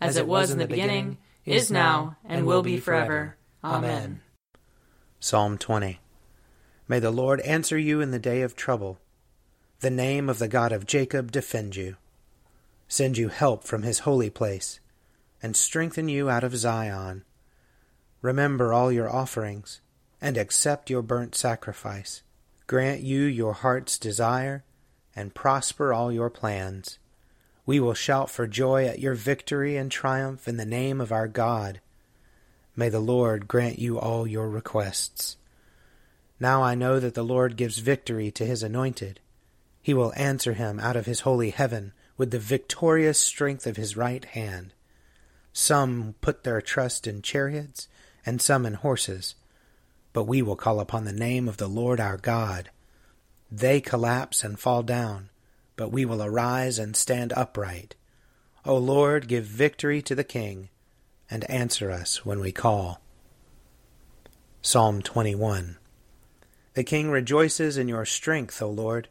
as it was in the beginning, is now, and will be forever. Amen. Psalm 20 May the Lord answer you in the day of trouble. The name of the God of Jacob defend you. Send you help from his holy place, and strengthen you out of Zion. Remember all your offerings, and accept your burnt sacrifice. Grant you your heart's desire, and prosper all your plans. We will shout for joy at your victory and triumph in the name of our God. May the Lord grant you all your requests. Now I know that the Lord gives victory to his anointed. He will answer him out of his holy heaven with the victorious strength of his right hand. Some put their trust in chariots, and some in horses, but we will call upon the name of the Lord our God. They collapse and fall down, but we will arise and stand upright. O Lord, give victory to the King and answer us when we call. Psalm 21 The king rejoices in your strength, O Lord.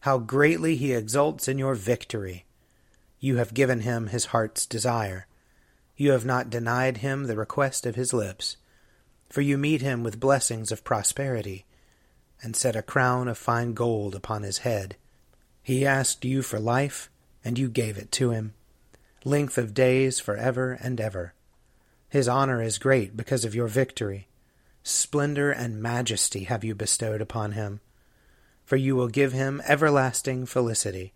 How greatly he exults in your victory! You have given him his heart's desire. You have not denied him the request of his lips. For you meet him with blessings of prosperity, and set a crown of fine gold upon his head. He asked you for life, and you gave it to him, length of days for ever and ever. His honor is great because of your victory. Splendor and majesty have you bestowed upon him. For you will give him everlasting felicity,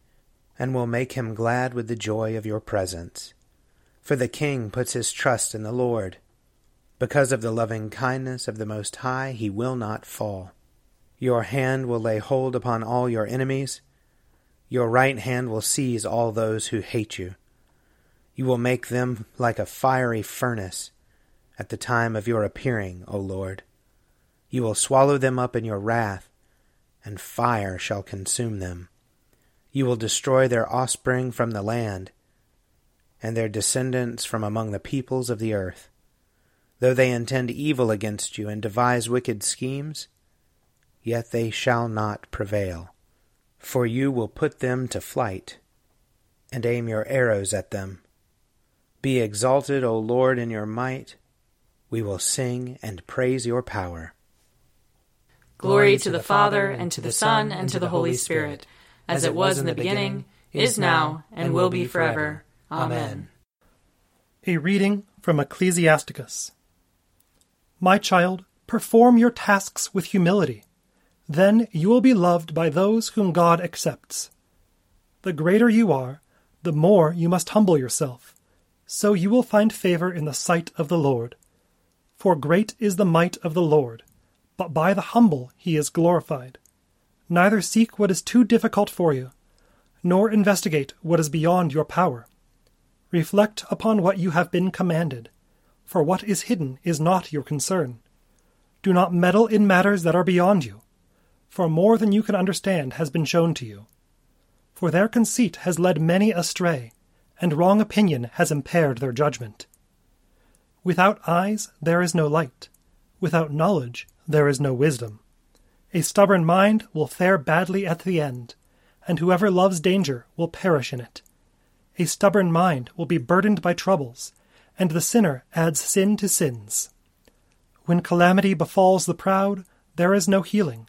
and will make him glad with the joy of your presence. For the king puts his trust in the Lord. Because of the loving kindness of the Most High, he will not fall. Your hand will lay hold upon all your enemies. Your right hand will seize all those who hate you. You will make them like a fiery furnace at the time of your appearing, O Lord. You will swallow them up in your wrath, and fire shall consume them. You will destroy their offspring from the land, and their descendants from among the peoples of the earth. Though they intend evil against you and devise wicked schemes, yet they shall not prevail. For you will put them to flight, and aim your arrows at them. Be exalted, O Lord, in your might. We will sing and praise your power. Glory to the Father, and to the Son, and to the Holy Spirit, as it was in the beginning, is now, and will be forever. Amen. A reading from Ecclesiasticus. My child, perform your tasks with humility. Then you will be loved by those whom God accepts. The greater you are, the more you must humble yourself so you will find favor in the sight of the Lord. For great is the might of the Lord, but by the humble he is glorified. Neither seek what is too difficult for you, nor investigate what is beyond your power. Reflect upon what you have been commanded, for what is hidden is not your concern. Do not meddle in matters that are beyond you, for more than you can understand has been shown to you. For their conceit has led many astray, and wrong opinion has impaired their judgment. Without eyes there is no light, without knowledge there is no wisdom. A stubborn mind will fare badly at the end, and whoever loves danger will perish in it. A stubborn mind will be burdened by troubles, and the sinner adds sin to sins. When calamity befalls the proud, there is no healing,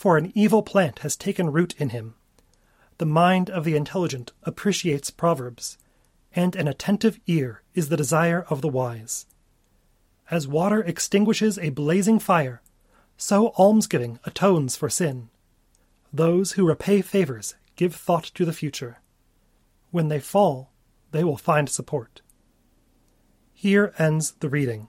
for an evil plant has taken root in him. The mind of the intelligent appreciates proverbs, and an attentive ear is the desire of the wise. As water extinguishes a blazing fire, so almsgiving atones for sin. Those who repay favors give thought to the future. When they fall, they will find support. Here ends the reading.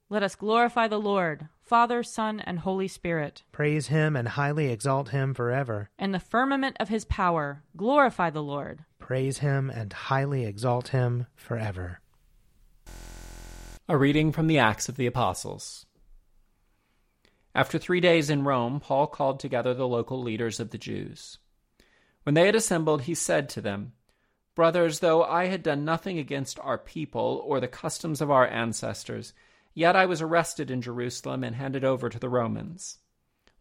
Let us glorify the Lord, Father, Son, and Holy Spirit. Praise him and highly exalt him forever. In the firmament of his power, glorify the Lord. Praise him and highly exalt him forever. A reading from the Acts of the Apostles. After three days in Rome, Paul called together the local leaders of the Jews. When they had assembled, he said to them, Brothers, though I had done nothing against our people or the customs of our ancestors, Yet I was arrested in Jerusalem and handed over to the Romans.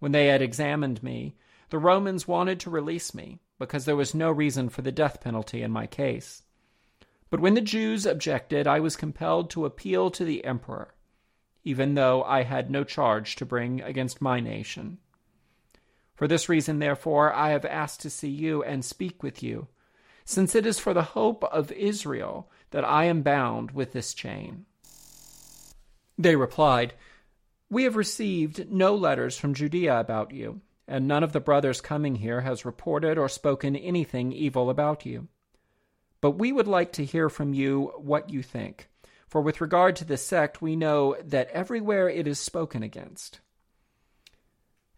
When they had examined me, the Romans wanted to release me, because there was no reason for the death penalty in my case. But when the Jews objected, I was compelled to appeal to the emperor, even though I had no charge to bring against my nation. For this reason, therefore, I have asked to see you and speak with you, since it is for the hope of Israel that I am bound with this chain. They replied, We have received no letters from Judea about you, and none of the brothers coming here has reported or spoken anything evil about you. But we would like to hear from you what you think, for with regard to this sect, we know that everywhere it is spoken against.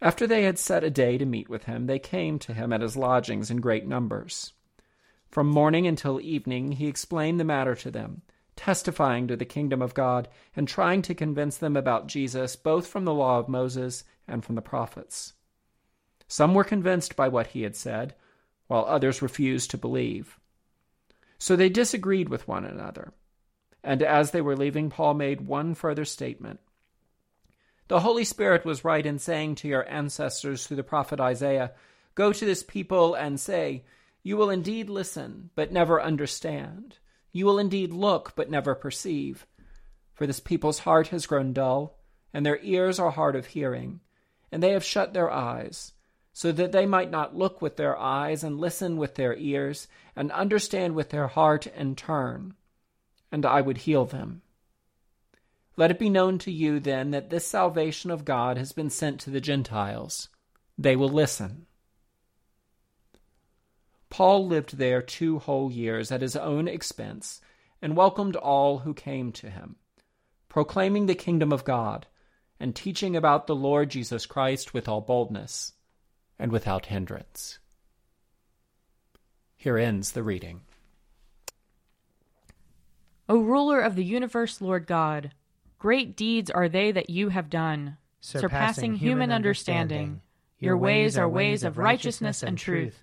After they had set a day to meet with him, they came to him at his lodgings in great numbers. From morning until evening, he explained the matter to them testifying to the kingdom of God, and trying to convince them about Jesus, both from the law of Moses and from the prophets. Some were convinced by what he had said, while others refused to believe. So they disagreed with one another. And as they were leaving, Paul made one further statement. The Holy Spirit was right in saying to your ancestors through the prophet Isaiah, Go to this people and say, You will indeed listen, but never understand. You will indeed look, but never perceive. For this people's heart has grown dull, and their ears are hard of hearing, and they have shut their eyes, so that they might not look with their eyes, and listen with their ears, and understand with their heart, and turn, and I would heal them. Let it be known to you, then, that this salvation of God has been sent to the Gentiles. They will listen. Paul lived there two whole years at his own expense and welcomed all who came to him, proclaiming the kingdom of God and teaching about the Lord Jesus Christ with all boldness and without hindrance. Here ends the reading. O ruler of the universe, Lord God, great deeds are they that you have done, surpassing, surpassing human understanding. understanding. Your ways are ways of righteousness and truth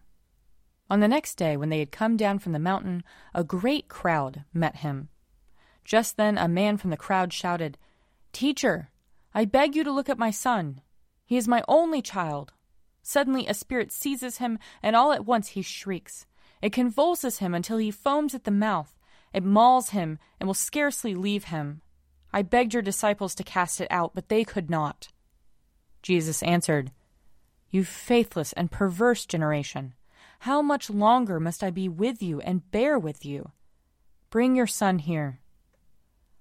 On the next day, when they had come down from the mountain, a great crowd met him. Just then, a man from the crowd shouted, Teacher, I beg you to look at my son. He is my only child. Suddenly, a spirit seizes him, and all at once he shrieks. It convulses him until he foams at the mouth. It mauls him and will scarcely leave him. I begged your disciples to cast it out, but they could not. Jesus answered, You faithless and perverse generation. How much longer must I be with you and bear with you? Bring your son here.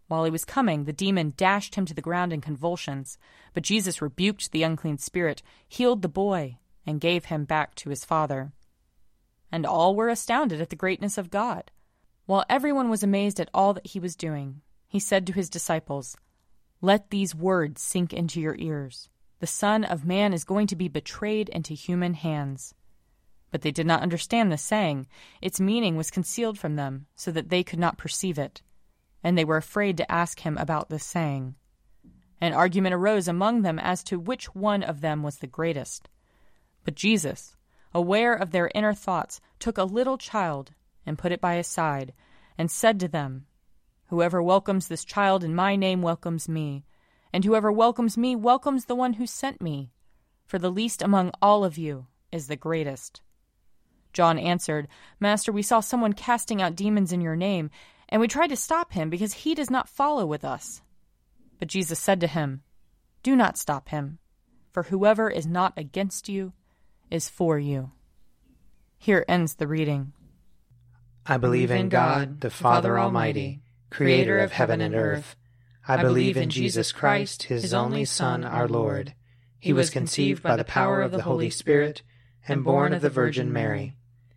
While he was coming, the demon dashed him to the ground in convulsions. But Jesus rebuked the unclean spirit, healed the boy, and gave him back to his father. And all were astounded at the greatness of God. While everyone was amazed at all that he was doing, he said to his disciples, Let these words sink into your ears. The Son of Man is going to be betrayed into human hands. But they did not understand the saying. Its meaning was concealed from them, so that they could not perceive it. And they were afraid to ask him about the saying. An argument arose among them as to which one of them was the greatest. But Jesus, aware of their inner thoughts, took a little child and put it by his side, and said to them, Whoever welcomes this child in my name welcomes me, and whoever welcomes me welcomes the one who sent me. For the least among all of you is the greatest. John answered, Master, we saw someone casting out demons in your name, and we tried to stop him because he does not follow with us. But Jesus said to him, Do not stop him, for whoever is not against you is for you. Here ends the reading. I believe in God, the Father Almighty, creator of heaven and earth. I believe in Jesus Christ, his only Son, our Lord. He was conceived by the power of the Holy Spirit and born of the Virgin Mary.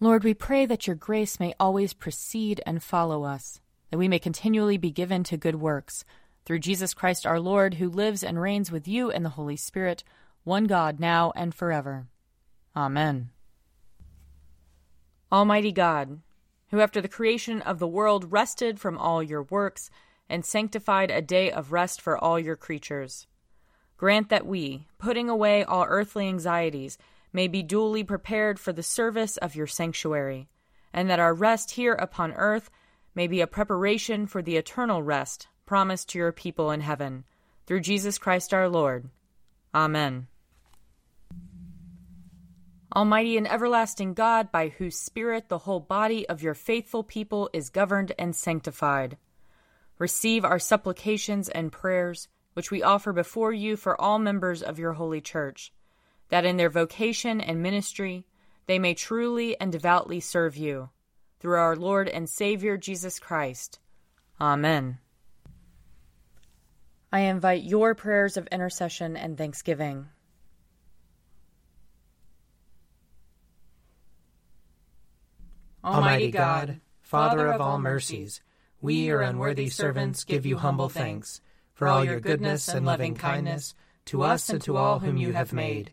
Lord, we pray that your grace may always precede and follow us, that we may continually be given to good works. Through Jesus Christ our Lord, who lives and reigns with you and the Holy Spirit, one God, now and forever. Amen. Almighty God, who after the creation of the world rested from all your works and sanctified a day of rest for all your creatures, grant that we, putting away all earthly anxieties, may be duly prepared for the service of your sanctuary, and that our rest here upon earth may be a preparation for the eternal rest promised to your people in heaven. Through Jesus Christ our Lord. Amen. Almighty and everlasting God, by whose Spirit the whole body of your faithful people is governed and sanctified, receive our supplications and prayers, which we offer before you for all members of your holy church that in their vocation and ministry they may truly and devoutly serve you. Through our Lord and Savior Jesus Christ. Amen. I invite your prayers of intercession and thanksgiving. Almighty God, Father of all mercies, we, your unworthy servants, give you humble thanks for all your goodness and loving kindness to us and to all whom you have made